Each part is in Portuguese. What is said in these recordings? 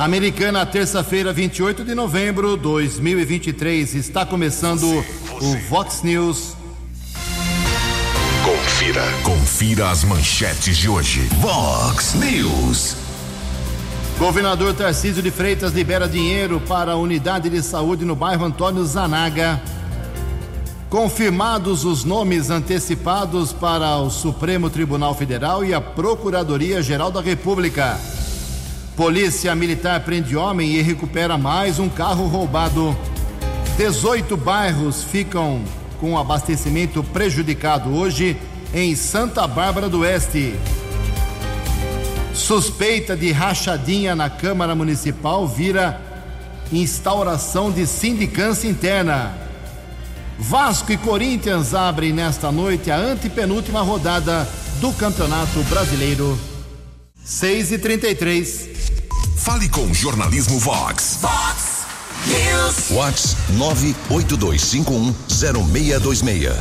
Americana, terça-feira, 28 de novembro de 2023. Está começando o Vox News. Confira. Confira as manchetes de hoje. Vox News. Governador Tarcísio de Freitas libera dinheiro para a unidade de saúde no bairro Antônio Zanaga. Confirmados os nomes antecipados para o Supremo Tribunal Federal e a Procuradoria-Geral da República. Polícia Militar prende homem e recupera mais um carro roubado. 18 bairros ficam com abastecimento prejudicado hoje em Santa Bárbara do Oeste. Suspeita de rachadinha na Câmara Municipal vira instauração de sindicância interna. Vasco e Corinthians abrem nesta noite a antepenúltima rodada do Campeonato Brasileiro. 6 e 33 Fale com o Jornalismo Vox. Vox News. Vox 982510626.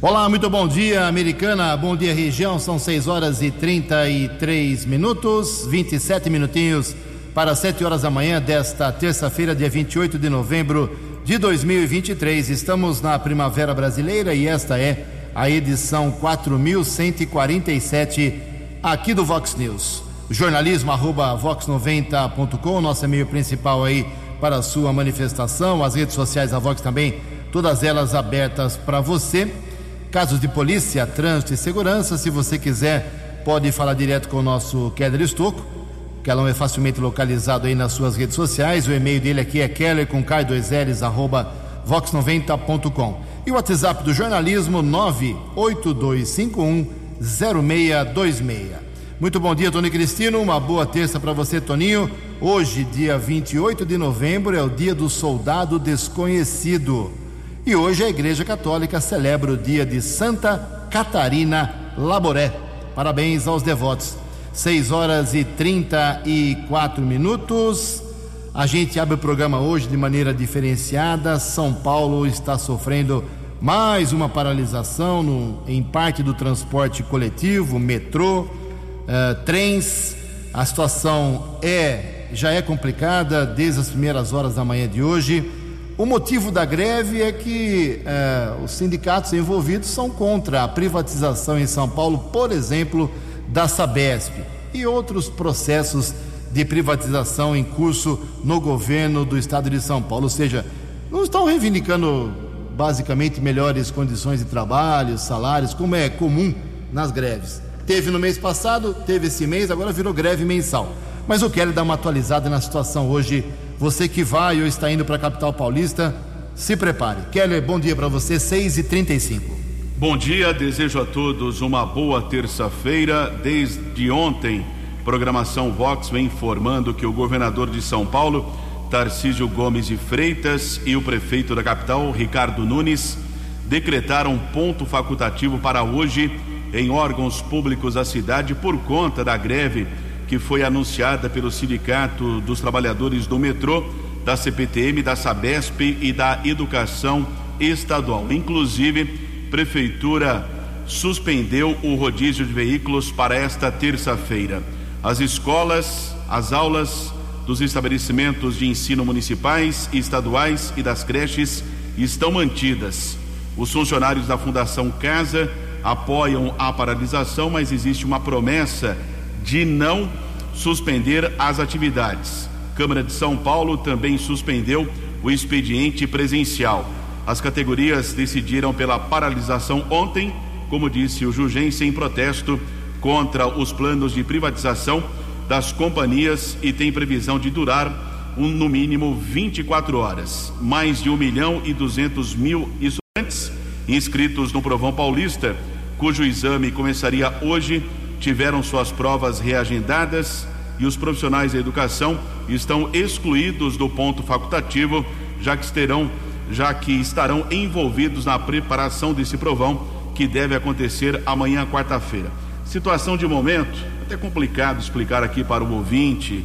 Olá, muito bom dia, americana. Bom dia, região. São 6 horas e 33 minutos, 27 minutinhos para 7 horas da manhã desta terça-feira, dia 28 de novembro de 2023. Estamos na Primavera Brasileira e esta é a edição 4147 aqui do Vox News jornalismo arroba vox90.com, nosso e-mail principal aí para a sua manifestação, as redes sociais da Vox também, todas elas abertas para você. Casos de polícia, trânsito e segurança, se você quiser, pode falar direto com o nosso Keller Estocco, que é facilmente localizado aí nas suas redes sociais. O e-mail dele aqui é keller com k2ls arroba vox90.com. E o WhatsApp do jornalismo 98251 0626. Muito bom dia, Tony Cristino. Uma boa terça para você, Toninho. Hoje, dia 28 de novembro, é o dia do soldado desconhecido. E hoje a Igreja Católica celebra o dia de Santa Catarina Laboré. Parabéns aos devotos. 6 horas e 34 minutos. A gente abre o programa hoje de maneira diferenciada. São Paulo está sofrendo mais uma paralisação no, em parte do transporte coletivo, metrô uh, trens. A situação é já é complicada desde as primeiras horas da manhã de hoje. O motivo da greve é que uh, os sindicatos envolvidos são contra a privatização em São Paulo, por exemplo, da Sabesp e outros processos de privatização em curso no governo do estado de São Paulo. Ou seja, não estão reivindicando basicamente melhores condições de trabalho, salários, como é comum nas greves. Teve no mês passado, teve esse mês, agora virou greve mensal. Mas eu quero dar uma atualizada na situação hoje. Você que vai ou está indo para a capital paulista, se prepare. Keller, bom dia para você, 6h35. Bom dia, desejo a todos uma boa terça-feira. Desde ontem, programação Vox vem informando que o governador de São Paulo, Tarcísio Gomes de Freitas, e o prefeito da capital, Ricardo Nunes, decretaram ponto facultativo para hoje em órgãos públicos da cidade por conta da greve que foi anunciada pelo Sindicato dos Trabalhadores do Metrô, da CPTM, da Sabesp e da Educação Estadual. Inclusive, prefeitura suspendeu o rodízio de veículos para esta terça-feira. As escolas, as aulas dos estabelecimentos de ensino municipais, estaduais e das creches estão mantidas. Os funcionários da Fundação Casa apoiam a paralisação, mas existe uma promessa de não suspender as atividades. Câmara de São Paulo também suspendeu o expediente presencial. As categorias decidiram pela paralisação ontem, como disse o Jugência, em protesto contra os planos de privatização das companhias e tem previsão de durar um, no mínimo 24 horas. Mais de 1 milhão e 200 mil estudantes inscritos no Provão Paulista cujo exame começaria hoje, tiveram suas provas reagendadas e os profissionais da educação estão excluídos do ponto facultativo, já que terão, já que estarão envolvidos na preparação desse provão que deve acontecer amanhã, quarta-feira. Situação de momento, até complicado explicar aqui para o ouvinte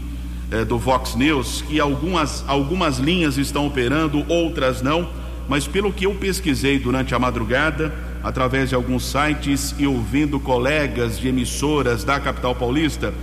eh, do Vox News que algumas, algumas linhas estão operando, outras não, mas pelo que eu pesquisei durante a madrugada, através de alguns sites e ouvindo colegas de emissoras da capital paulista,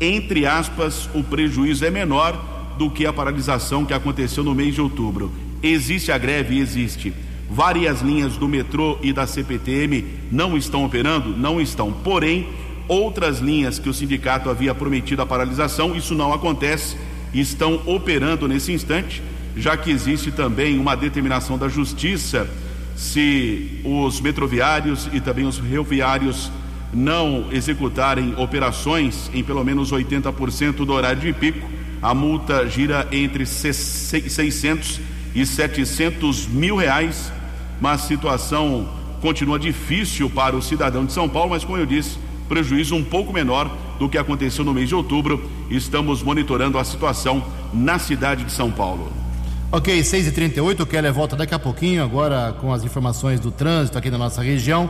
entre aspas, o prejuízo é menor do que a paralisação que aconteceu no mês de outubro. Existe a greve? Existe. Várias linhas do metrô e da CPTM não estão operando? Não estão. Porém, outras linhas que o sindicato havia prometido a paralisação, isso não acontece, estão operando nesse instante, já que existe também uma determinação da justiça se os metroviários e também os rodoviários não executarem operações em pelo menos 80% do horário de pico, a multa gira entre 600 e 700 mil reais. Mas a situação continua difícil para o cidadão de São Paulo, mas como eu disse, prejuízo um pouco menor do que aconteceu no mês de outubro. Estamos monitorando a situação na cidade de São Paulo. Ok, 6h38, o Keller volta daqui a pouquinho, agora com as informações do trânsito aqui na nossa região.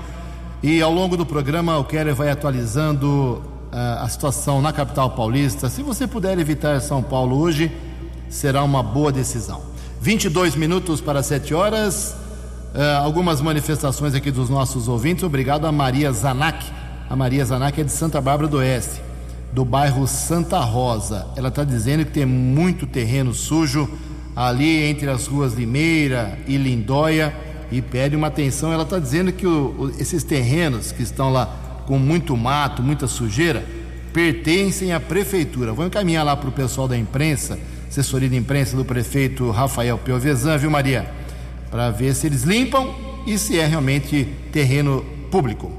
E ao longo do programa, o Keller vai atualizando uh, a situação na capital paulista. Se você puder evitar São Paulo hoje, será uma boa decisão. 22 minutos para 7 horas. Uh, algumas manifestações aqui dos nossos ouvintes. Obrigado a Maria Zanac. A Maria Zanac é de Santa Bárbara do Oeste, do bairro Santa Rosa. Ela está dizendo que tem muito terreno sujo ali entre as ruas Limeira e Lindóia e pede uma atenção. Ela está dizendo que o, esses terrenos que estão lá com muito mato, muita sujeira, pertencem à prefeitura. Vou encaminhar lá para o pessoal da imprensa, assessoria de imprensa do prefeito Rafael Piovesan, viu, Maria? Para ver se eles limpam e se é realmente terreno público.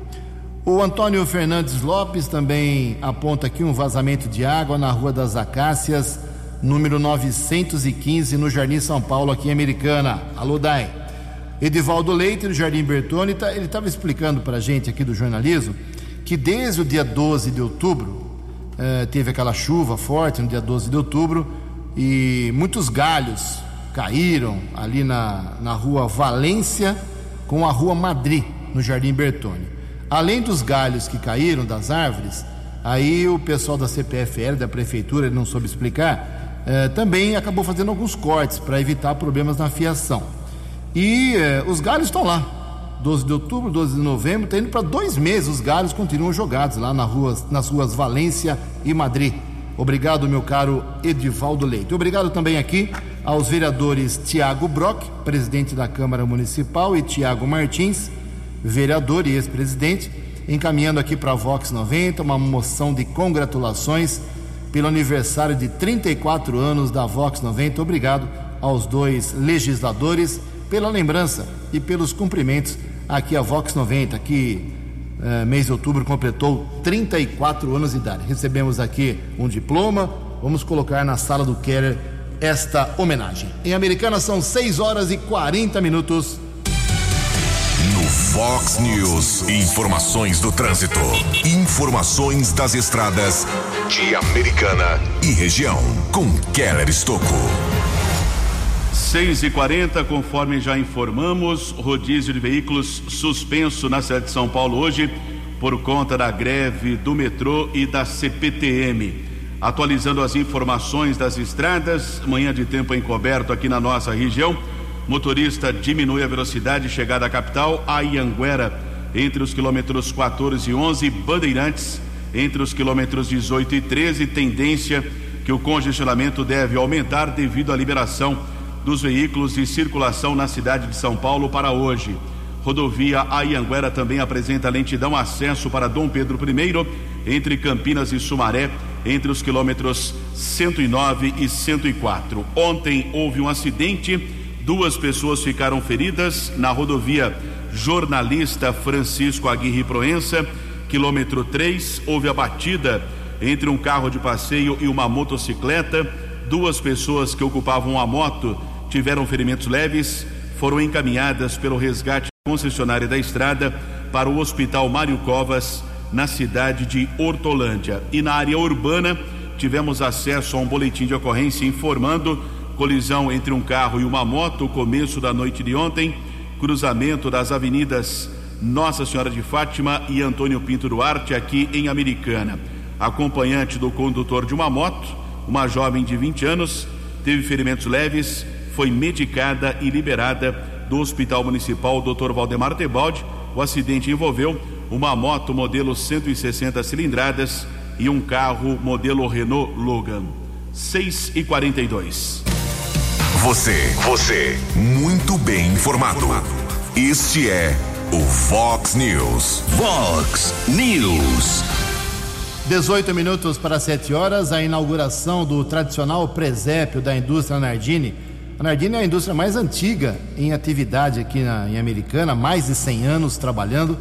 O Antônio Fernandes Lopes também aponta aqui um vazamento de água na Rua das Acácias número 915, no Jardim São Paulo, aqui em Americana. Alô, Dai. Edivaldo Leite, do Jardim Bertone, tá, ele estava explicando para a gente aqui do jornalismo que desde o dia 12 de outubro, eh, teve aquela chuva forte no dia 12 de outubro e muitos galhos caíram ali na, na rua Valência com a rua Madrid, no Jardim Bertone. Além dos galhos que caíram das árvores, aí o pessoal da CPFL, da prefeitura, ele não soube explicar, eh, também acabou fazendo alguns cortes para evitar problemas na fiação. E eh, os galhos estão lá. 12 de outubro, 12 de novembro, está indo para dois meses. Os galhos continuam jogados lá na rua, nas ruas Valência e Madrid. Obrigado, meu caro Edivaldo Leite. Obrigado também aqui aos vereadores Tiago Brock, presidente da Câmara Municipal, e Tiago Martins, vereador e ex-presidente, encaminhando aqui para a Vox 90 uma moção de congratulações pelo aniversário de 34 anos da Vox 90. Obrigado aos dois legisladores pela lembrança e pelos cumprimentos aqui a Vox 90, que uh, mês de outubro completou 34 anos de idade. Recebemos aqui um diploma, vamos colocar na sala do Keller esta homenagem. Em Americana são 6 horas e 40 minutos. Fox News. Informações do trânsito. Informações das estradas Americana e região. Com Keller Estocco. 6 e 40 conforme já informamos, rodízio de veículos suspenso na cidade de São Paulo hoje por conta da greve do metrô e da CPTM. Atualizando as informações das estradas, manhã de tempo encoberto aqui na nossa região. Motorista diminui a velocidade chegada à capital, a Ianguera, entre os quilômetros 14 e 11, Bandeirantes, entre os quilômetros 18 e 13, tendência que o congestionamento deve aumentar devido à liberação dos veículos de circulação na cidade de São Paulo para hoje. Rodovia Aianguera também apresenta lentidão acesso para Dom Pedro I, entre Campinas e Sumaré, entre os quilômetros 109 e 104. Ontem houve um acidente Duas pessoas ficaram feridas na rodovia Jornalista Francisco Aguirre Proença, quilômetro 3. Houve a batida entre um carro de passeio e uma motocicleta. Duas pessoas que ocupavam a moto tiveram ferimentos leves, foram encaminhadas pelo resgate concessionária da estrada para o Hospital Mário Covas, na cidade de Hortolândia. E na área urbana, tivemos acesso a um boletim de ocorrência informando Colisão entre um carro e uma moto, começo da noite de ontem, cruzamento das avenidas Nossa Senhora de Fátima e Antônio Pinto Duarte, aqui em Americana. Acompanhante do condutor de uma moto, uma jovem de 20 anos, teve ferimentos leves, foi medicada e liberada do Hospital Municipal Dr. Valdemar Tebaldi. O acidente envolveu uma moto modelo 160 cilindradas e um carro modelo Renault Logan. 6 e 42. Você, você, muito bem informado. Este é o Fox News. Fox News. 18 minutos para 7 horas, a inauguração do tradicional presépio da indústria Nardini. A Nardini é a indústria mais antiga em atividade aqui na, em Americana, mais de 100 anos trabalhando,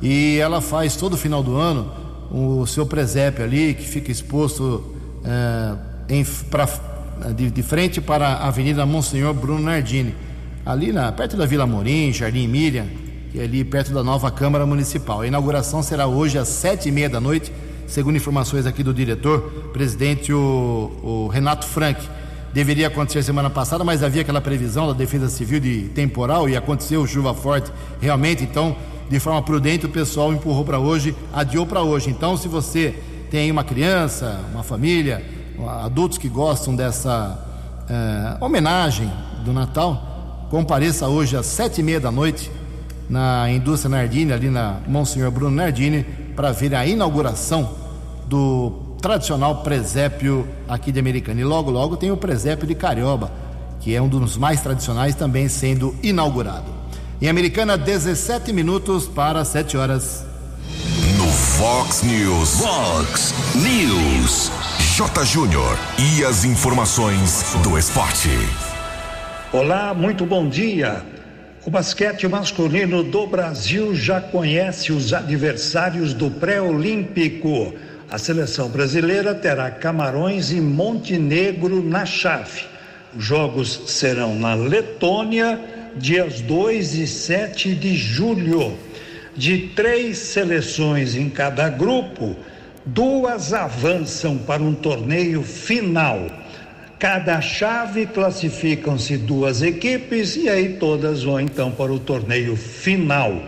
e ela faz todo final do ano o seu presépio ali, que fica exposto é, em, pra, de, de, frente para a Avenida Monsenhor Bruno Nardini, ali na, perto da Vila Morim, Jardim é ali perto da nova Câmara Municipal. A inauguração será hoje às sete e meia da noite, segundo informações aqui do diretor, presidente o, o Renato Frank. Deveria acontecer semana passada, mas havia aquela previsão da Defesa Civil de temporal e aconteceu chuva forte realmente, então, de forma prudente, o pessoal empurrou para hoje, adiou para hoje. Então, se você tem uma criança, uma família, adultos que gostam dessa eh, homenagem do Natal, compareça hoje às sete e meia da noite na indústria Nardini, ali na Monsenhor Bruno Nardini, para ver a inauguração do tradicional presépio aqui de Americana. E logo, logo tem o presépio de Carioba, que é um dos mais tradicionais, também sendo inaugurado. Em Americana, 17 minutos para 7 horas. No Fox News. Fox News. J. Júnior e as informações do esporte. Olá, muito bom dia. O basquete masculino do Brasil já conhece os adversários do pré-olímpico. A seleção brasileira terá Camarões e Montenegro na chave. Os jogos serão na Letônia, dias 2 e 7 de julho. De três seleções em cada grupo, duas avançam para um torneio final. Cada chave classificam-se duas equipes e aí todas vão então para o torneio final.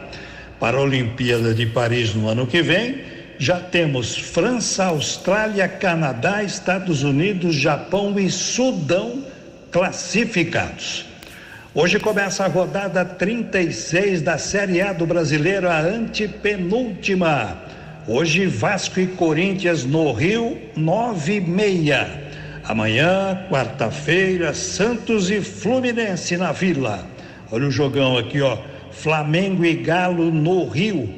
Para a Olimpíada de Paris no ano que vem, já temos França, Austrália, Canadá, Estados Unidos, Japão e Sudão classificados. Hoje começa a rodada 36 da Série A do Brasileiro, a antepenúltima. Hoje Vasco e Corinthians no Rio, nove e meia. Amanhã, quarta-feira, Santos e Fluminense na Vila. Olha o jogão aqui, ó. Flamengo e Galo no Rio.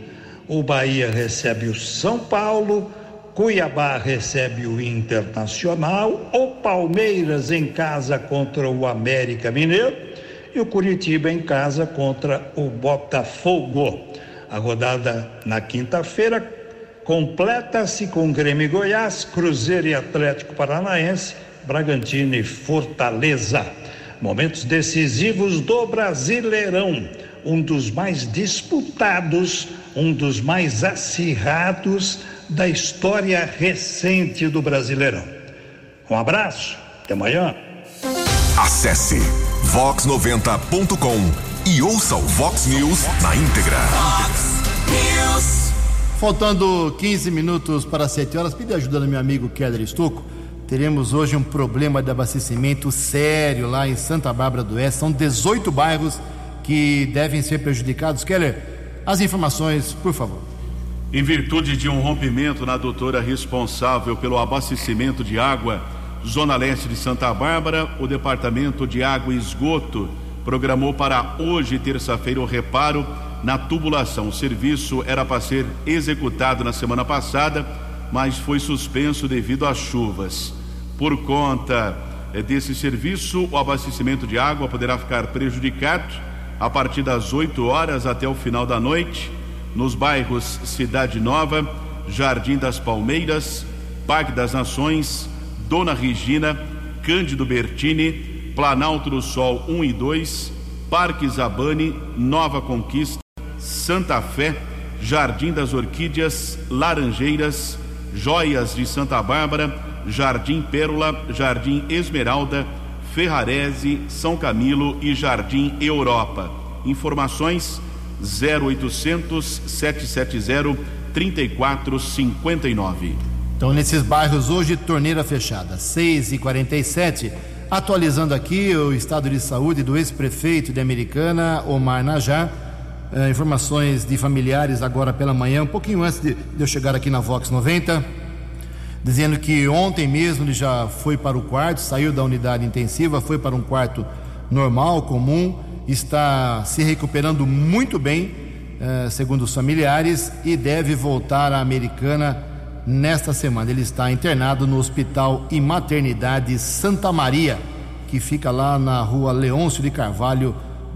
O Bahia recebe o São Paulo, Cuiabá recebe o Internacional, o Palmeiras em casa contra o América Mineiro e o Curitiba em casa contra o Botafogo. A rodada na quinta-feira completa-se com Grêmio e Goiás, Cruzeiro e Atlético Paranaense, Bragantino e Fortaleza. Momentos decisivos do Brasileirão, um dos mais disputados, um dos mais acirrados da história recente do Brasileirão. Um abraço, até amanhã. Acesse vox90.com e ouça o Vox News na íntegra. Vox News. Faltando 15 minutos para 7 horas, pedi ajuda do meu amigo Keller Estocco. Teremos hoje um problema de abastecimento sério lá em Santa Bárbara do Oeste. São 18 bairros que devem ser prejudicados. Keller, as informações, por favor. Em virtude de um rompimento na doutora responsável pelo abastecimento de água, Zona Leste de Santa Bárbara, o Departamento de Água e Esgoto programou para hoje, terça-feira, o reparo na tubulação. O serviço era para ser executado na semana passada, mas foi suspenso devido às chuvas. Por conta eh, desse serviço, o abastecimento de água poderá ficar prejudicado a partir das 8 horas até o final da noite, nos bairros Cidade Nova, Jardim das Palmeiras, Parque das Nações, Dona Regina, Cândido Bertini, Planalto do Sol 1 e 2, Parque Zabane, Nova Conquista, Santa Fé, Jardim das Orquídeas, Laranjeiras, Joias de Santa Bárbara, Jardim Pérola, Jardim Esmeralda, Ferrarese, São Camilo e Jardim Europa. Informações 0800 770 3459. Então, nesses bairros hoje, torneira fechada, 6 e 47 Atualizando aqui o estado de saúde do ex-prefeito de Americana, Omar Najá Uh, informações de familiares agora pela manhã, um pouquinho antes de, de eu chegar aqui na Vox 90. dizendo que ontem mesmo ele já foi para o quarto, saiu da unidade intensiva, foi para um quarto normal, comum, está se recuperando muito bem, eh, segundo os familiares, e deve voltar à Americana nesta semana. Ele está internado no Hospital e Maternidade Santa Maria, que fica lá na rua Leôncio de Carvalho,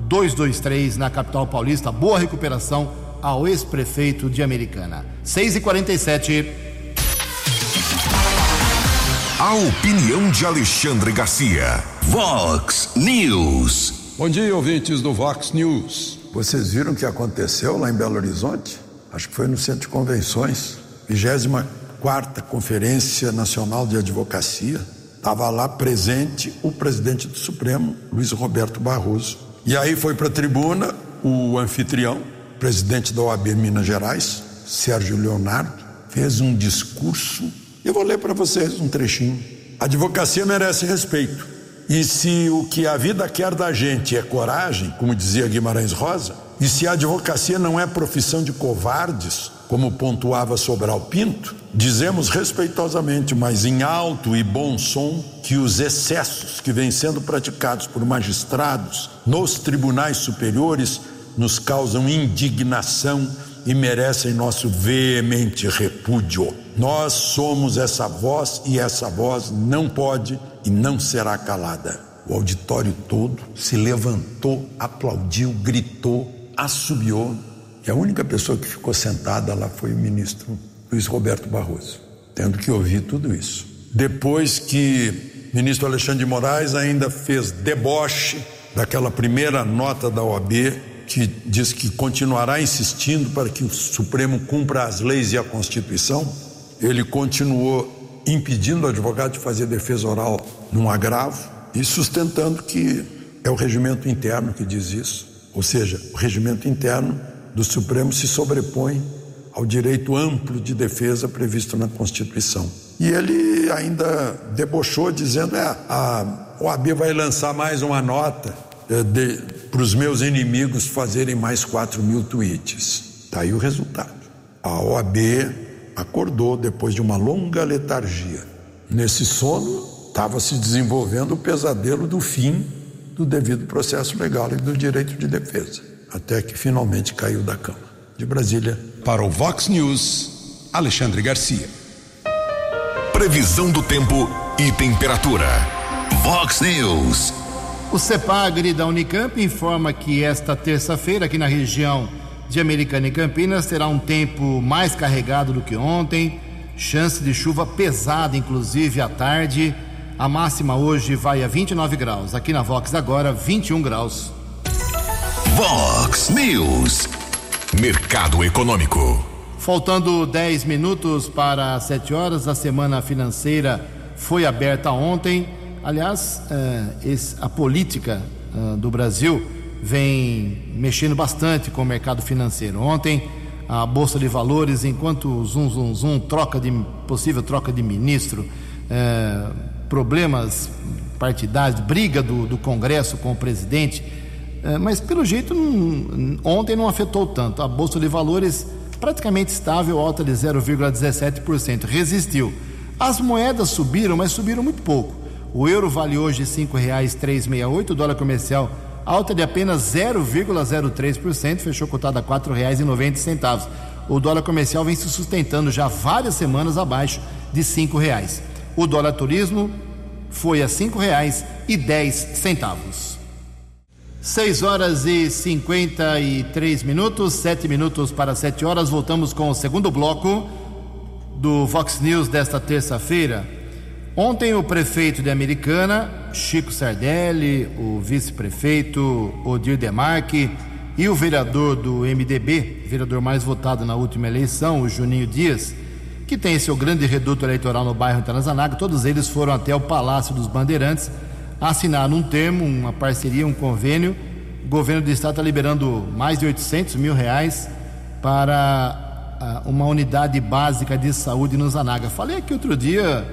223, na capital paulista. Boa recuperação ao ex-prefeito de Americana. 6 e 47 A opinião de Alexandre Garcia. Vox News. Bom dia, ouvintes do Vox News. Vocês viram o que aconteceu lá em Belo Horizonte? Acho que foi no Centro de Convenções, 24 Conferência Nacional de Advocacia. Estava lá presente o presidente do Supremo, Luiz Roberto Barroso. E aí foi para a tribuna o anfitrião, presidente da OAB Minas Gerais, Sérgio Leonardo, fez um discurso. Eu vou ler para vocês um trechinho. A advocacia merece respeito. E se o que a vida quer da gente é coragem, como dizia Guimarães Rosa, e se a advocacia não é profissão de covardes, como pontuava Sobral Pinto, dizemos respeitosamente, mas em alto e bom som, que os excessos que vêm sendo praticados por magistrados nos tribunais superiores nos causam indignação e merecem nosso veemente repúdio. Nós somos essa voz e essa voz não pode e não será calada. O auditório todo se levantou, aplaudiu, gritou, assobiou. E a única pessoa que ficou sentada lá foi o ministro Luiz Roberto Barroso, tendo que ouvir tudo isso. Depois que o ministro Alexandre de Moraes ainda fez deboche daquela primeira nota da OAB que diz que continuará insistindo para que o Supremo cumpra as leis e a Constituição, ele continuou impedindo o advogado de fazer defesa oral num agravo e sustentando que é o regimento interno que diz isso. Ou seja, o regimento interno do Supremo se sobrepõe ao direito amplo de defesa previsto na Constituição. E ele ainda debochou dizendo: é, a OAB vai lançar mais uma nota é, para os meus inimigos fazerem mais 4 mil tweets. Está aí o resultado. A OAB acordou depois de uma longa letargia. Nesse sono, estava se desenvolvendo o pesadelo do fim do devido processo legal e do direito de defesa, até que finalmente caiu da cama. De Brasília. Para o Vox News, Alexandre Garcia. Previsão do tempo e temperatura. Vox News. O CEPAGRE da Unicamp informa que esta terça-feira, aqui na região de Americana e Campinas, terá um tempo mais carregado do que ontem, chance de chuva pesada, inclusive à tarde. A máxima hoje vai a 29 graus. Aqui na Vox agora, 21 graus. Vox News. Mercado Econômico. Faltando 10 minutos para 7 horas, a semana financeira foi aberta ontem. Aliás, eh, a política eh, do Brasil vem mexendo bastante com o mercado financeiro. Ontem, a Bolsa de Valores, enquanto zum, zum, zum, troca de, possível troca de ministro, eh, problemas partidários, briga do, do, Congresso com o presidente, mas pelo jeito não, ontem não afetou tanto. A Bolsa de Valores praticamente estável, alta de 0,17%, resistiu. As moedas subiram, mas subiram muito pouco. O euro vale hoje R$ 5,368, o dólar comercial alta de apenas 0,03%, fechou cotado a R$ 4,90. O dólar comercial vem se sustentando já várias semanas abaixo de R$ reais. O dólar turismo foi a R$ 5,10. 6 horas e 53 minutos, 7 minutos para 7 horas. Voltamos com o segundo bloco do Vox News desta terça-feira. Ontem, o prefeito de Americana, Chico Sardelli, o vice-prefeito Odir Demarque e o vereador do MDB, vereador mais votado na última eleição, o Juninho Dias, que tem seu grande reduto eleitoral no bairro Tanazanaga, todos eles foram até o Palácio dos Bandeirantes, assinaram um termo, uma parceria, um convênio. O governo do estado está liberando mais de 800 mil reais para uh, uma unidade básica de saúde no Zanaga. Falei aqui outro dia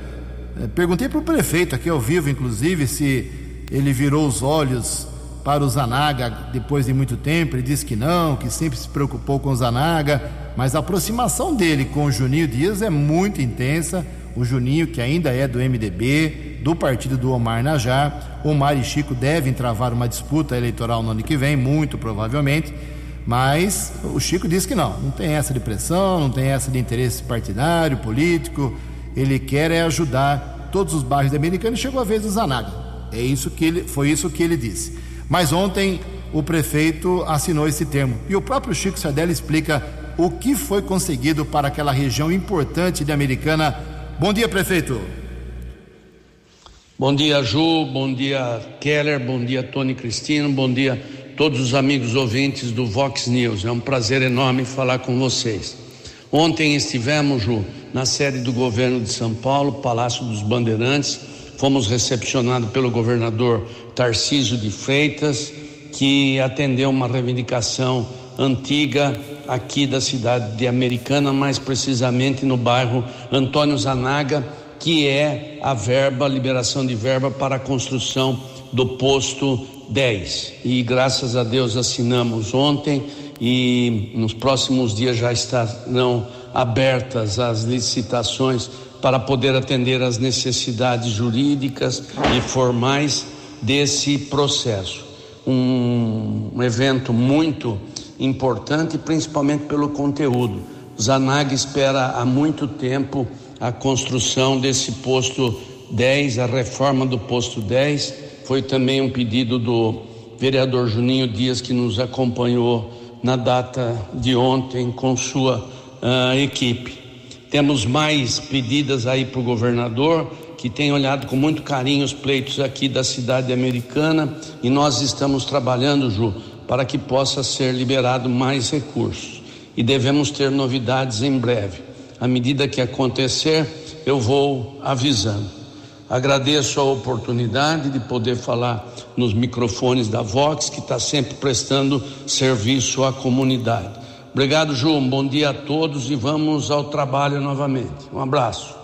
é, perguntei para o prefeito aqui ao vivo, inclusive, se ele virou os olhos para o Zanaga depois de muito tempo. Ele disse que não, que sempre se preocupou com o Zanaga, mas a aproximação dele com o Juninho Dias é muito intensa. O Juninho, que ainda é do MDB, do partido do Omar Najar. Omar e Chico devem travar uma disputa eleitoral no ano que vem, muito provavelmente. Mas o Chico disse que não, não tem essa de pressão, não tem essa de interesse partidário, político. Ele quer é ajudar todos os bairros da Americana e chegou a vez do Zanaga. É isso que ele, foi isso que ele disse. Mas ontem o prefeito assinou esse termo. E o próprio Chico Sardelli explica o que foi conseguido para aquela região importante de Americana. Bom dia, prefeito. Bom dia, Ju. Bom dia, Keller. Bom dia, Tony Cristino. Bom dia, todos os amigos ouvintes do Vox News. É um prazer enorme falar com vocês. Ontem estivemos, Ju, na sede do governo de São Paulo, Palácio dos Bandeirantes. Fomos recepcionados pelo governador Tarcísio de Freitas, que atendeu uma reivindicação antiga aqui da cidade de Americana, mais precisamente no bairro Antônio Zanaga, que é a verba, a liberação de verba para a construção do posto 10. E graças a Deus assinamos ontem e nos próximos dias já estarão abertas as licitações para poder atender às necessidades jurídicas e formais desse processo. Um, evento muito importante, principalmente pelo conteúdo. Zanag espera há muito tempo a construção desse posto 10, a reforma do posto 10 foi também um pedido do vereador Juninho Dias, que nos acompanhou na data de ontem com sua uh, equipe. Temos mais pedidas aí para o governador, que tem olhado com muito carinho os pleitos aqui da cidade americana, e nós estamos trabalhando, Ju, para que possa ser liberado mais recursos. E devemos ter novidades em breve. À medida que acontecer, eu vou avisando. Agradeço a oportunidade de poder falar nos microfones da Vox, que está sempre prestando serviço à comunidade. Obrigado, João. Bom dia a todos e vamos ao trabalho novamente. Um abraço.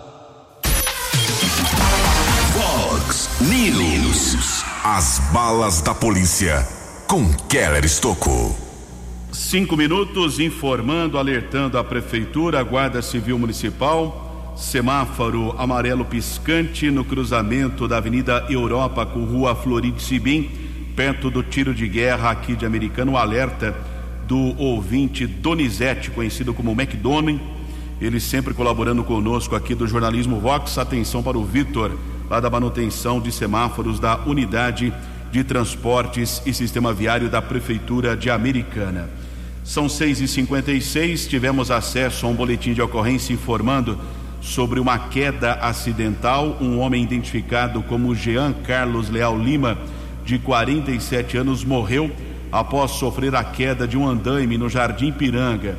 Vox News. As balas da polícia com Keller Estocou. Cinco minutos informando, alertando a Prefeitura, a Guarda Civil Municipal semáforo amarelo piscante no cruzamento da Avenida Europa com Rua Floride Sibim, perto do tiro de guerra aqui de Americano, alerta do ouvinte Donizete, conhecido como McDonald, ele sempre colaborando conosco aqui do jornalismo Vox. Atenção para o Vitor, lá da manutenção de semáforos da Unidade de Transportes e Sistema Viário da Prefeitura de Americana. São 6h56, tivemos acesso a um boletim de ocorrência informando sobre uma queda acidental. Um homem identificado como Jean Carlos Leal Lima, de 47 anos, morreu após sofrer a queda de um andaime no Jardim Piranga.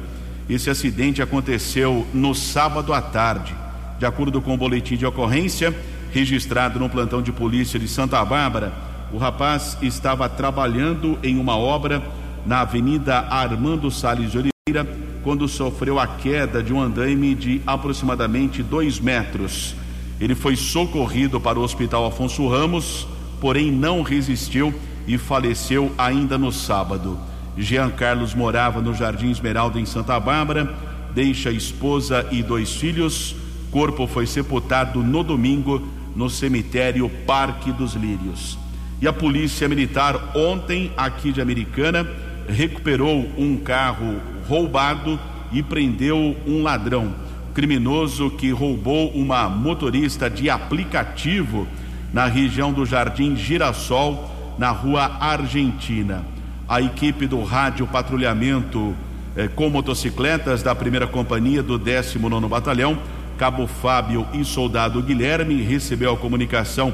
Esse acidente aconteceu no sábado à tarde. De acordo com o boletim de ocorrência registrado no plantão de polícia de Santa Bárbara, o rapaz estava trabalhando em uma obra na Avenida Armando Salles de Oliveira quando sofreu a queda de um andaime de aproximadamente dois metros. Ele foi socorrido para o Hospital Afonso Ramos, porém não resistiu e faleceu ainda no sábado. Jean Carlos morava no Jardim Esmeralda, em Santa Bárbara, deixa esposa e dois filhos. Corpo foi sepultado no domingo no cemitério Parque dos Lírios. E a Polícia Militar, ontem, aqui de Americana, recuperou um carro roubado e prendeu um ladrão. Criminoso que roubou uma motorista de aplicativo na região do Jardim Girassol, na rua Argentina. A equipe do rádio patrulhamento eh, com motocicletas da primeira companhia do 19 Batalhão, Cabo Fábio e Soldado Guilherme, recebeu a comunicação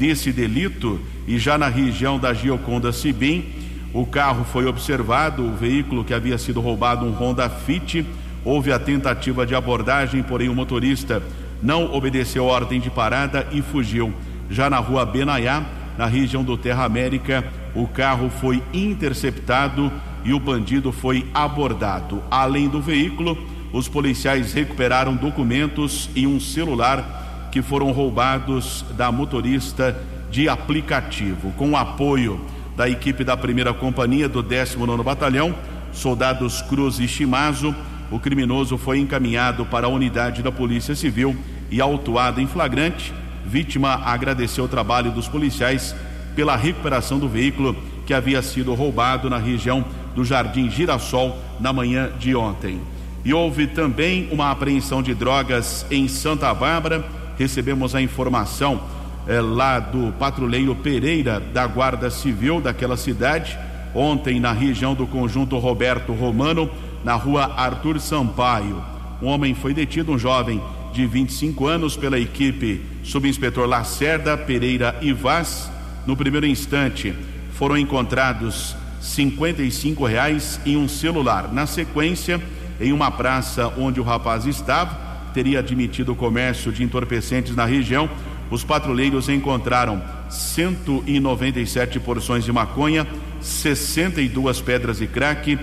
desse delito e já na região da Gioconda Sibim o carro foi observado, o veículo que havia sido roubado, um Honda Fit. Houve a tentativa de abordagem, porém o motorista não obedeceu a ordem de parada e fugiu. Já na rua Benaiá, na região do Terra América, o carro foi interceptado e o bandido foi abordado. Além do veículo, os policiais recuperaram documentos e um celular que foram roubados da motorista de aplicativo. Com apoio da equipe da primeira companhia do 19 Batalhão, soldados Cruz e Chimazo. O criminoso foi encaminhado para a unidade da Polícia Civil e autuado em flagrante. Vítima agradeceu o trabalho dos policiais pela recuperação do veículo que havia sido roubado na região do Jardim Girassol na manhã de ontem. E houve também uma apreensão de drogas em Santa Bárbara. Recebemos a informação é, lá do patrulheiro Pereira da Guarda Civil daquela cidade. Ontem, na região do conjunto Roberto Romano, na rua Arthur Sampaio. Um homem foi detido, um jovem de 25 anos, pela equipe subinspetor Lacerda Pereira e Vaz. No primeiro instante, foram encontrados 55 reais em um celular. Na sequência, em uma praça onde o rapaz estava, teria admitido o comércio de entorpecentes na região. Os patrulheiros encontraram 197 porções de maconha, 62 pedras de crack,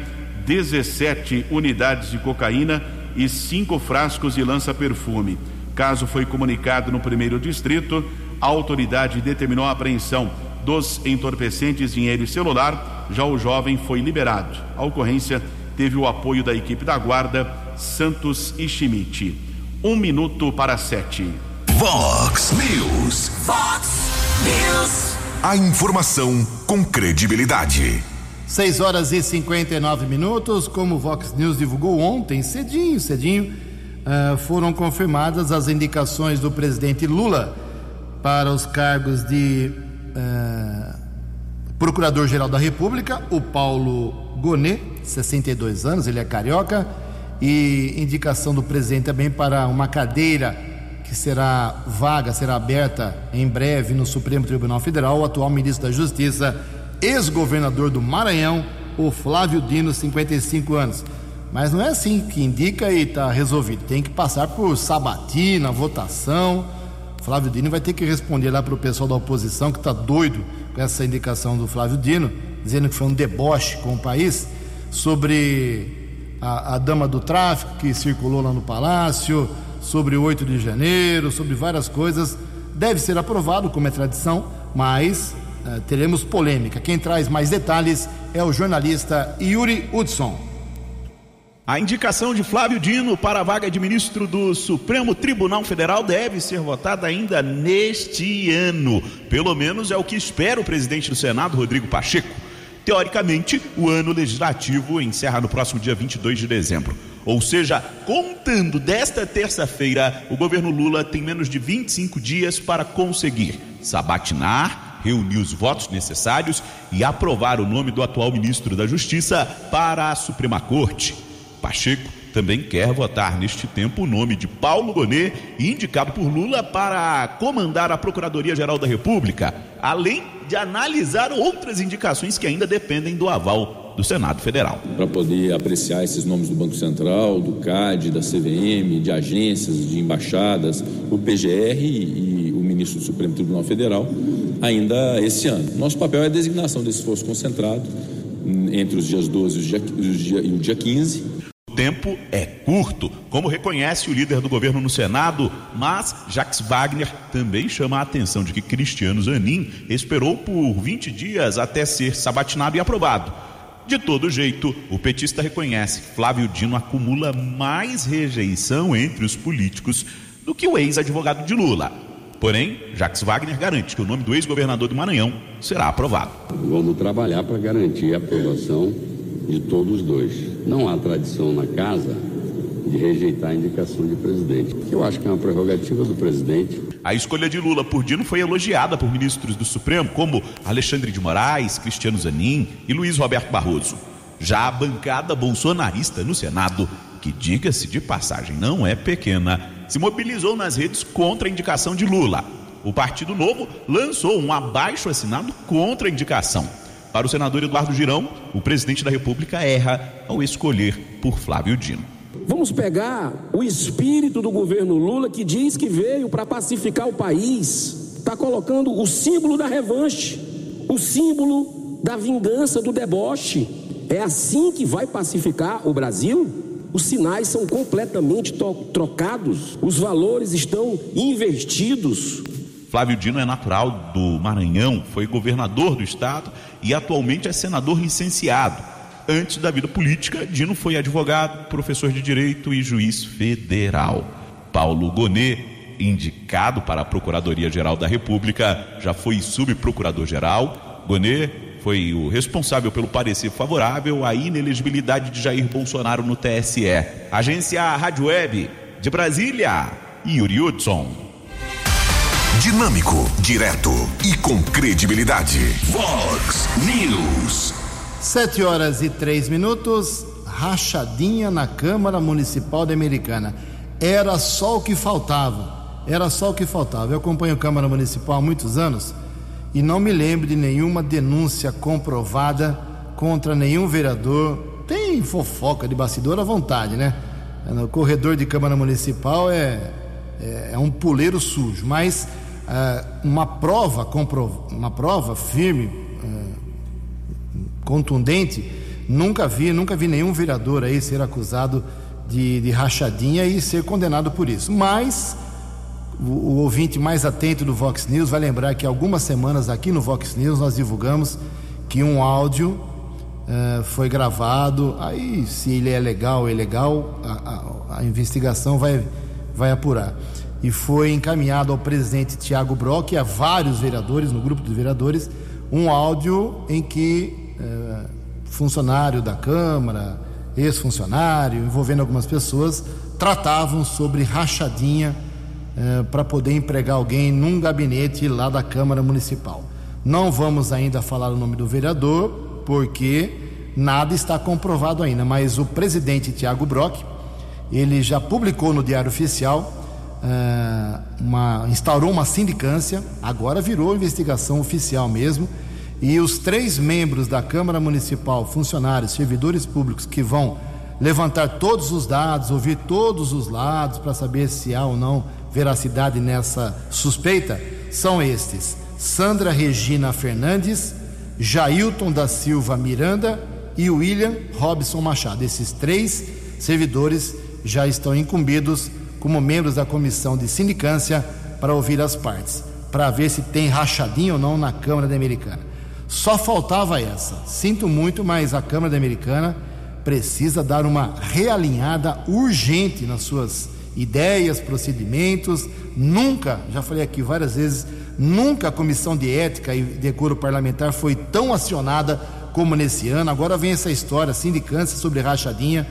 17 unidades de cocaína e cinco frascos de lança-perfume. Caso foi comunicado no primeiro distrito, a autoridade determinou a apreensão dos entorpecentes, dinheiro e celular. Já o jovem foi liberado. A ocorrência teve o apoio da equipe da Guarda, Santos e Schmidt. Um minuto para sete. Vox News. Vox News. A informação com credibilidade. 6 horas e 59 minutos. Como o Vox News divulgou ontem, cedinho, cedinho, uh, foram confirmadas as indicações do presidente Lula para os cargos de uh, Procurador-Geral da República, o Paulo Gonet, 62 anos, ele é carioca, e indicação do presidente também para uma cadeira que será vaga, será aberta em breve no Supremo Tribunal Federal, o atual ministro da Justiça, ex-governador do Maranhão, o Flávio Dino, 55 anos. Mas não é assim que indica e está resolvido. Tem que passar por sabatina, votação. Flávio Dino vai ter que responder lá para o pessoal da oposição que está doido com essa indicação do Flávio Dino, dizendo que foi um deboche com o país, sobre a, a dama do tráfico que circulou lá no palácio, sobre o 8 de janeiro, sobre várias coisas. Deve ser aprovado, como é tradição, mas uh, teremos polêmica. Quem traz mais detalhes é o jornalista Yuri Hudson. A indicação de Flávio Dino para a vaga de ministro do Supremo Tribunal Federal deve ser votada ainda neste ano. Pelo menos é o que espera o presidente do Senado, Rodrigo Pacheco. Teoricamente, o ano legislativo encerra no próximo dia 22 de dezembro. Ou seja, contando desta terça-feira, o governo Lula tem menos de 25 dias para conseguir sabatinar, reunir os votos necessários e aprovar o nome do atual ministro da Justiça para a Suprema Corte. Pacheco também quer votar neste tempo o nome de Paulo Gonet, indicado por Lula para comandar a Procuradoria-Geral da República, além de analisar outras indicações que ainda dependem do aval do Senado Federal. Para poder apreciar esses nomes do Banco Central, do CAD, da CVM, de agências, de embaixadas, o PGR e, o ministro do Supremo Tribunal Federal, ainda esse ano. Nosso papel é a designação desse esforço concentrado hum, entre os dias 12 e o dia 15 tempo é curto, como reconhece o líder do governo no Senado, mas Jacques Wagner também chama a atenção de que Cristiano Zanin esperou por 20 dias até ser sabatinado e aprovado. De todo jeito, o petista reconhece que Flávio Dino acumula mais rejeição entre os políticos do que o ex-advogado de Lula. Porém, Jacques Wagner garante que o nome do ex-governador do Maranhão será aprovado. Vamos trabalhar para garantir a aprovação de todos dois. Não há tradição na casa de rejeitar a indicação de presidente. Eu acho que é uma prerrogativa do presidente. A escolha de Lula por Dino foi elogiada por ministros do Supremo como Alexandre de Moraes, Cristiano Zanin e Luiz Roberto Barroso. Já a bancada bolsonarista no Senado, que diga-se de passagem não é pequena, se mobilizou nas redes contra a indicação de Lula. O Partido Novo lançou um abaixo assinado contra a indicação. Para o senador Eduardo Girão, o presidente da República erra ao escolher por Flávio Dino. Vamos pegar o espírito do governo Lula que diz que veio para pacificar o país, está colocando o símbolo da revanche, o símbolo da vingança, do deboche. É assim que vai pacificar o Brasil? Os sinais são completamente trocados, os valores estão invertidos. Flávio Dino é natural do Maranhão, foi governador do estado e atualmente é senador licenciado. Antes da vida política, Dino foi advogado, professor de direito e juiz federal. Paulo Gonet indicado para a Procuradoria-Geral da República, já foi subprocurador-geral. Gonê foi o responsável pelo parecer favorável à inelegibilidade de Jair Bolsonaro no TSE. Agência Rádio Web de Brasília, Yuri Hudson. Dinâmico, direto e com credibilidade. Vox News. Sete horas e três minutos. Rachadinha na Câmara Municipal de Americana. Era só o que faltava. Era só o que faltava. Eu acompanho a Câmara Municipal há muitos anos e não me lembro de nenhuma denúncia comprovada contra nenhum vereador. Tem fofoca de bastidor à vontade, né? No corredor de Câmara Municipal é, é, é um puleiro sujo, mas é, uma prova uma prova firme, é, contundente, nunca vi, nunca vi nenhum vereador aí ser acusado de, de rachadinha e ser condenado por isso. Mas o, o, ouvinte mais atento do Vox News vai lembrar que algumas semanas aqui no Vox News nós divulgamos que um áudio uh, foi gravado. Aí, se ele é legal ou ilegal, a, a, a, investigação vai, vai apurar. E foi encaminhado ao presidente Tiago Brock e a vários vereadores, no grupo dos vereadores, um áudio em que uh, funcionário da Câmara, ex-funcionário, envolvendo algumas pessoas, tratavam sobre rachadinha eh, para poder empregar alguém num gabinete lá da Câmara Municipal. Não vamos ainda falar o nome do vereador, porque nada está comprovado ainda, mas o presidente Tiago Brock, ele já publicou no Diário Oficial, eh, uma, instaurou uma sindicância, agora virou investigação oficial mesmo, e os três membros da Câmara Municipal, funcionários, servidores públicos que vão levantar todos os dados, ouvir todos os lados para saber se há ou não veracidade nessa suspeita, são estes: Sandra Regina Fernandes, Jailton da Silva Miranda e William Robson Machado. Esses três servidores já estão incumbidos como membros da comissão de sindicância para ouvir as partes, para ver se tem rachadinho ou não na Câmara da Americana. Só faltava essa. Sinto muito, mas a Câmara da Americana precisa dar uma realinhada urgente nas suas ideias, procedimentos. Nunca, já falei aqui várias vezes, nunca a Comissão de Ética e Decoro Parlamentar foi tão acionada como nesse ano. Agora vem essa história, sindicância sobre rachadinha.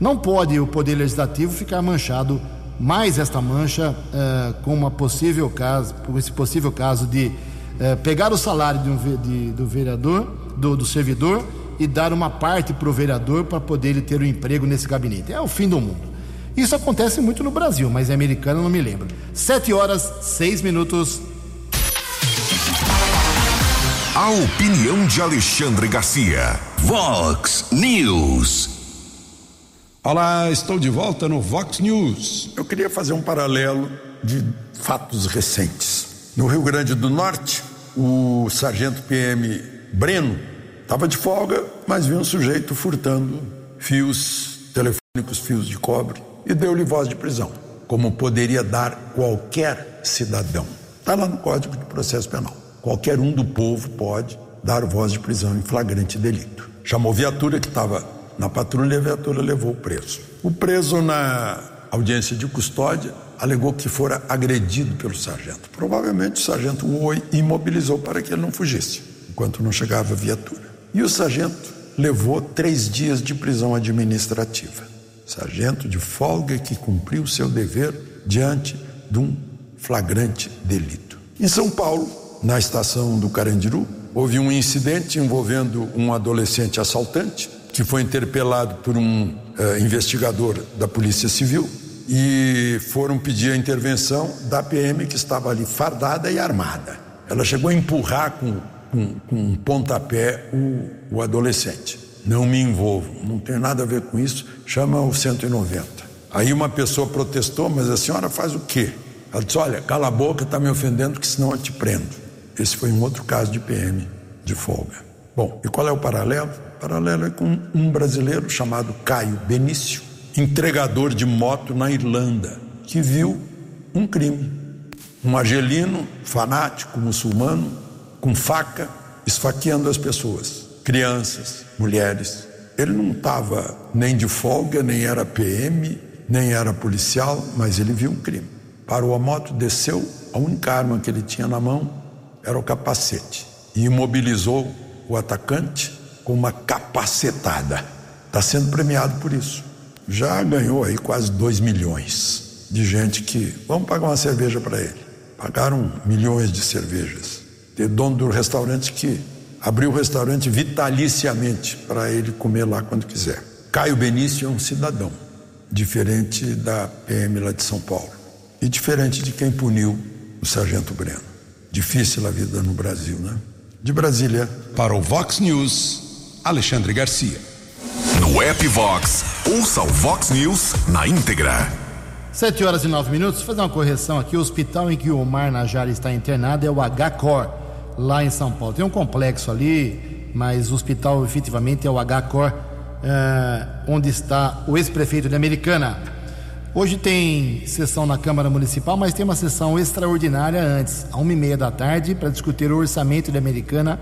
Não pode o Poder Legislativo ficar manchado mais esta mancha uh, com uma possível caso, com esse possível caso de é, pegar o salário de um, de, do vereador, do, do servidor, e dar uma parte para o vereador para poder ele ter um emprego nesse gabinete. É o fim do mundo. Isso acontece muito no Brasil, mas é americano, não me lembro. Sete horas, seis minutos. A opinião de Alexandre Garcia. Vox News. Olá, estou de volta no Vox News. Eu queria fazer um paralelo de fatos recentes. No Rio Grande do Norte, o sargento PM Breno estava de folga, mas viu um sujeito furtando fios telefônicos, fios de cobre, e deu-lhe voz de prisão, como poderia dar qualquer cidadão. Está lá no Código de Processo Penal. Qualquer um do povo pode dar voz de prisão em flagrante delito. Chamou viatura que estava na patrulha e a viatura levou o preso. O preso, na audiência de custódia, alegou que fora agredido pelo sargento. Provavelmente o sargento o imobilizou para que ele não fugisse, enquanto não chegava a viatura. E o sargento levou três dias de prisão administrativa. Sargento de folga que cumpriu seu dever diante de um flagrante delito. Em São Paulo, na estação do Carandiru, houve um incidente envolvendo um adolescente assaltante que foi interpelado por um uh, investigador da Polícia Civil e foram pedir a intervenção da PM que estava ali fardada e armada. Ela chegou a empurrar com, com, com um pontapé o, o adolescente. Não me envolvo, não tem nada a ver com isso, chama o 190. Aí uma pessoa protestou, mas a senhora faz o quê? Ela disse: Olha, cala a boca, está me ofendendo, que senão eu te prendo. Esse foi um outro caso de PM de folga. Bom, e qual é o paralelo? Paralelo é com um brasileiro chamado Caio Benício, entregador de moto na Irlanda, que viu um crime. Um argelino fanático muçulmano com faca esfaqueando as pessoas, crianças, mulheres. Ele não estava nem de folga, nem era PM, nem era policial, mas ele viu um crime. Parou a moto, desceu, a única arma que ele tinha na mão era o capacete. E imobilizou o atacante com uma capacetada. Está sendo premiado por isso. Já ganhou aí quase 2 milhões de gente que. Vamos pagar uma cerveja para ele. Pagaram milhões de cervejas. Tem dono do restaurante que abriu o restaurante vitaliciamente para ele comer lá quando quiser. Caio Benício é um cidadão, diferente da PM lá de São Paulo e diferente de quem puniu o Sargento Breno. Difícil a vida no Brasil, né? De Brasília. Para o Vox News, Alexandre Garcia. No app Vox, ouça o Vox News na íntegra. 7 horas e 9 minutos. Fazer uma correção aqui. O hospital em que o Omar Najari está internado é o HCOR, lá em São Paulo. Tem um complexo ali, mas o hospital efetivamente é o HCOR, eh, onde está o ex-prefeito de Americana. Hoje tem sessão na Câmara Municipal, mas tem uma sessão extraordinária antes, às uma e meia da tarde, para discutir o orçamento de Americana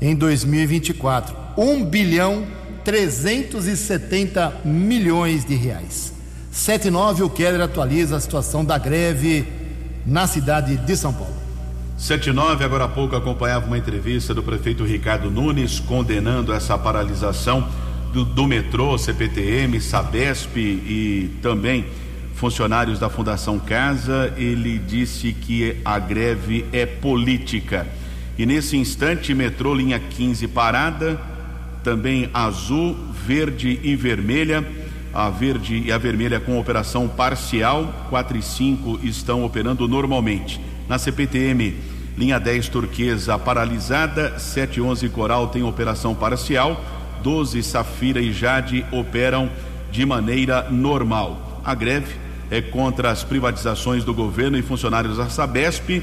em 2024. 1 bilhão 370 milhões de reais. 79 o Keller atualiza a situação da greve na cidade de São Paulo. 79, agora há pouco acompanhava uma entrevista do prefeito Ricardo Nunes condenando essa paralisação do, do metrô, CPTM, Sabesp e também funcionários da Fundação Casa. Ele disse que a greve é política. E nesse instante, metrô linha 15 parada, também azul, verde e vermelha. A verde e a vermelha com operação parcial, 4 e 5 estão operando normalmente. Na CPTM, linha 10 turquesa paralisada, 7 e 11 coral tem operação parcial, 12 safira e jade operam de maneira normal. A greve é contra as privatizações do governo e funcionários da Sabesp.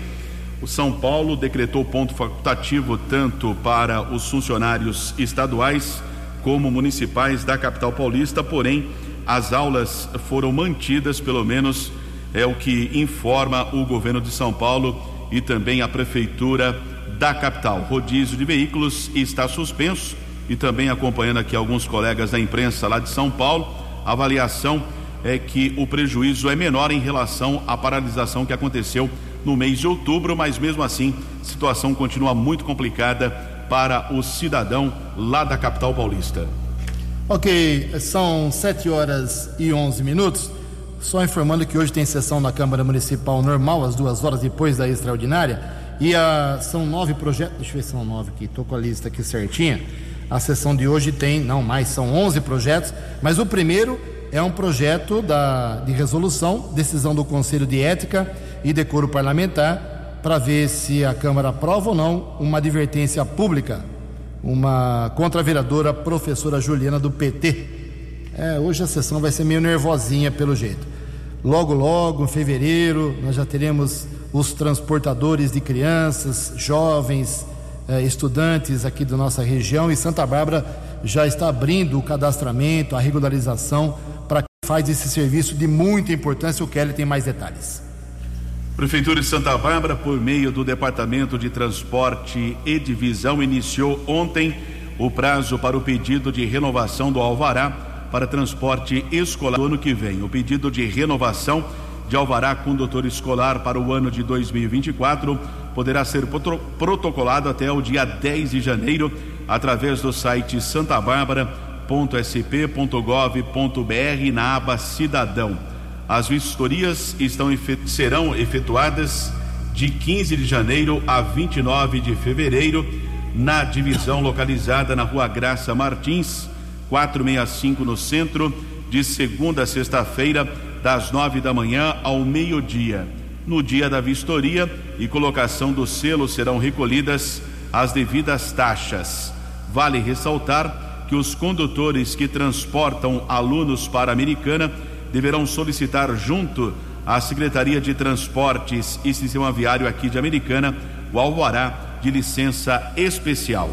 O São Paulo decretou ponto facultativo tanto para os funcionários estaduais como municipais da capital paulista, porém as aulas foram mantidas, pelo menos é o que informa o governo de São Paulo e também a prefeitura da capital. Rodízio de veículos está suspenso e também acompanhando aqui alguns colegas da imprensa lá de São Paulo, a avaliação é que o prejuízo é menor em relação à paralisação que aconteceu no mês de outubro, mas mesmo assim, a situação continua muito complicada para o cidadão lá da capital paulista. Ok, são 7 horas e 11 minutos. Só informando que hoje tem sessão na Câmara Municipal normal, às duas horas depois da extraordinária. E a, são nove projetos. Deixa eu ver se são nove aqui, estou com a lista aqui certinha. A sessão de hoje tem, não mais, são 11 projetos, mas o primeiro é um projeto da, de resolução, decisão do Conselho de Ética e Decoro Parlamentar, para ver se a Câmara aprova ou não uma advertência pública, uma contra a vereadora professora Juliana do PT. É, hoje a sessão vai ser meio nervosinha pelo jeito. Logo, logo, em fevereiro, nós já teremos os transportadores de crianças, jovens, eh, estudantes aqui da nossa região e Santa Bárbara já está abrindo o cadastramento, a regularização para quem faz esse serviço de muita importância. O Kelly tem mais detalhes. Prefeitura de Santa Bárbara, por meio do Departamento de Transporte e Divisão, iniciou ontem o prazo para o pedido de renovação do Alvará para transporte escolar do ano que vem. O pedido de renovação de Alvará condutor escolar para o ano de 2024 poderá ser protocolado até o dia 10 de janeiro através do site santabarbara.sp.gov.br na aba Cidadão. As vistorias estão, serão efetuadas de 15 de janeiro a 29 de fevereiro na divisão localizada na Rua Graça Martins, 465 no centro, de segunda a sexta-feira, das nove da manhã ao meio-dia. No dia da vistoria e colocação do selo serão recolhidas as devidas taxas. Vale ressaltar que os condutores que transportam alunos para a Americana deverão solicitar junto à Secretaria de Transportes e Sistema Viário aqui de Americana o alvará de licença especial.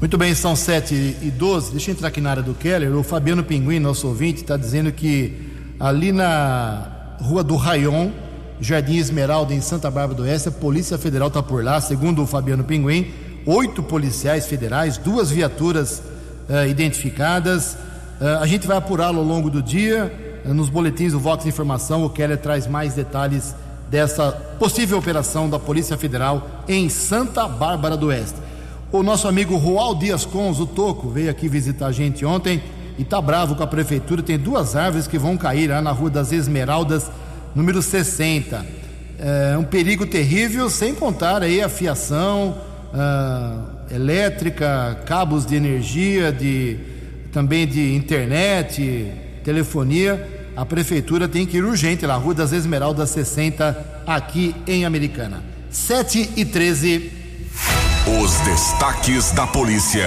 Muito bem, são 7 e 12. Deixa eu entrar aqui na área do Keller. O Fabiano Pinguim, nosso ouvinte, está dizendo que ali na Rua do Rayon, Jardim Esmeralda, em Santa Bárbara do Oeste. A Polícia Federal está por lá, segundo o Fabiano Pinguim. Oito policiais federais, duas viaturas uh, identificadas. Uh, a gente vai apurá-lo ao longo do dia. Uh, nos boletins do Vox Informação, o Keller traz mais detalhes dessa possível operação da Polícia Federal em Santa Bárbara do Oeste. O nosso amigo Roal Dias Cons, o Toco, veio aqui visitar a gente ontem e tá bravo com a prefeitura. Tem duas árvores que vão cair lá na Rua das Esmeraldas, número 60. É um perigo terrível, sem contar aí a fiação ah, elétrica, cabos de energia, de também de internet, telefonia a prefeitura tem que ir urgente lá, Rua das Esmeraldas 60, aqui em Americana. 7 e 13. Os destaques da polícia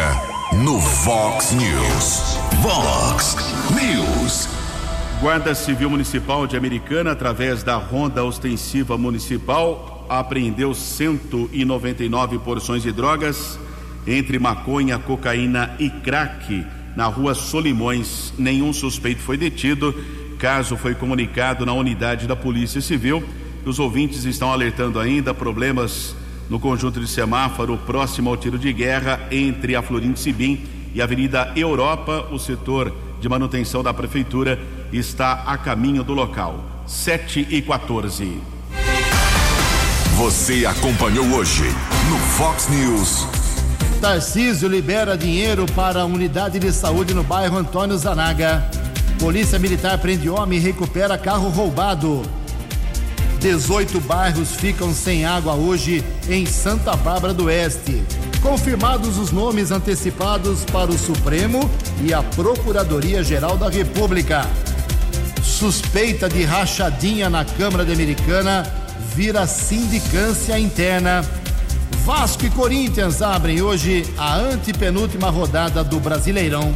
no Vox News. Vox News. Guarda Civil Municipal de Americana, através da Ronda Ostensiva Municipal, apreendeu 199 porções de drogas, entre maconha, cocaína e crack, na rua Solimões. Nenhum suspeito foi detido caso foi comunicado na unidade da Polícia Civil. Os ouvintes estão alertando ainda problemas no conjunto de semáforo próximo ao tiro de guerra entre a Florindo Sibim e a Avenida Europa. O setor de manutenção da prefeitura está a caminho do local. 7 e 14. Você acompanhou hoje no Fox News. Tarcísio libera dinheiro para a unidade de saúde no bairro Antônio Zanaga. Polícia Militar prende homem e recupera carro roubado. 18 bairros ficam sem água hoje em Santa Bárbara do Oeste. Confirmados os nomes antecipados para o Supremo e a Procuradoria-Geral da República. Suspeita de rachadinha na Câmara de Americana vira sindicância interna. Vasco e Corinthians abrem hoje a antepenúltima rodada do Brasileirão.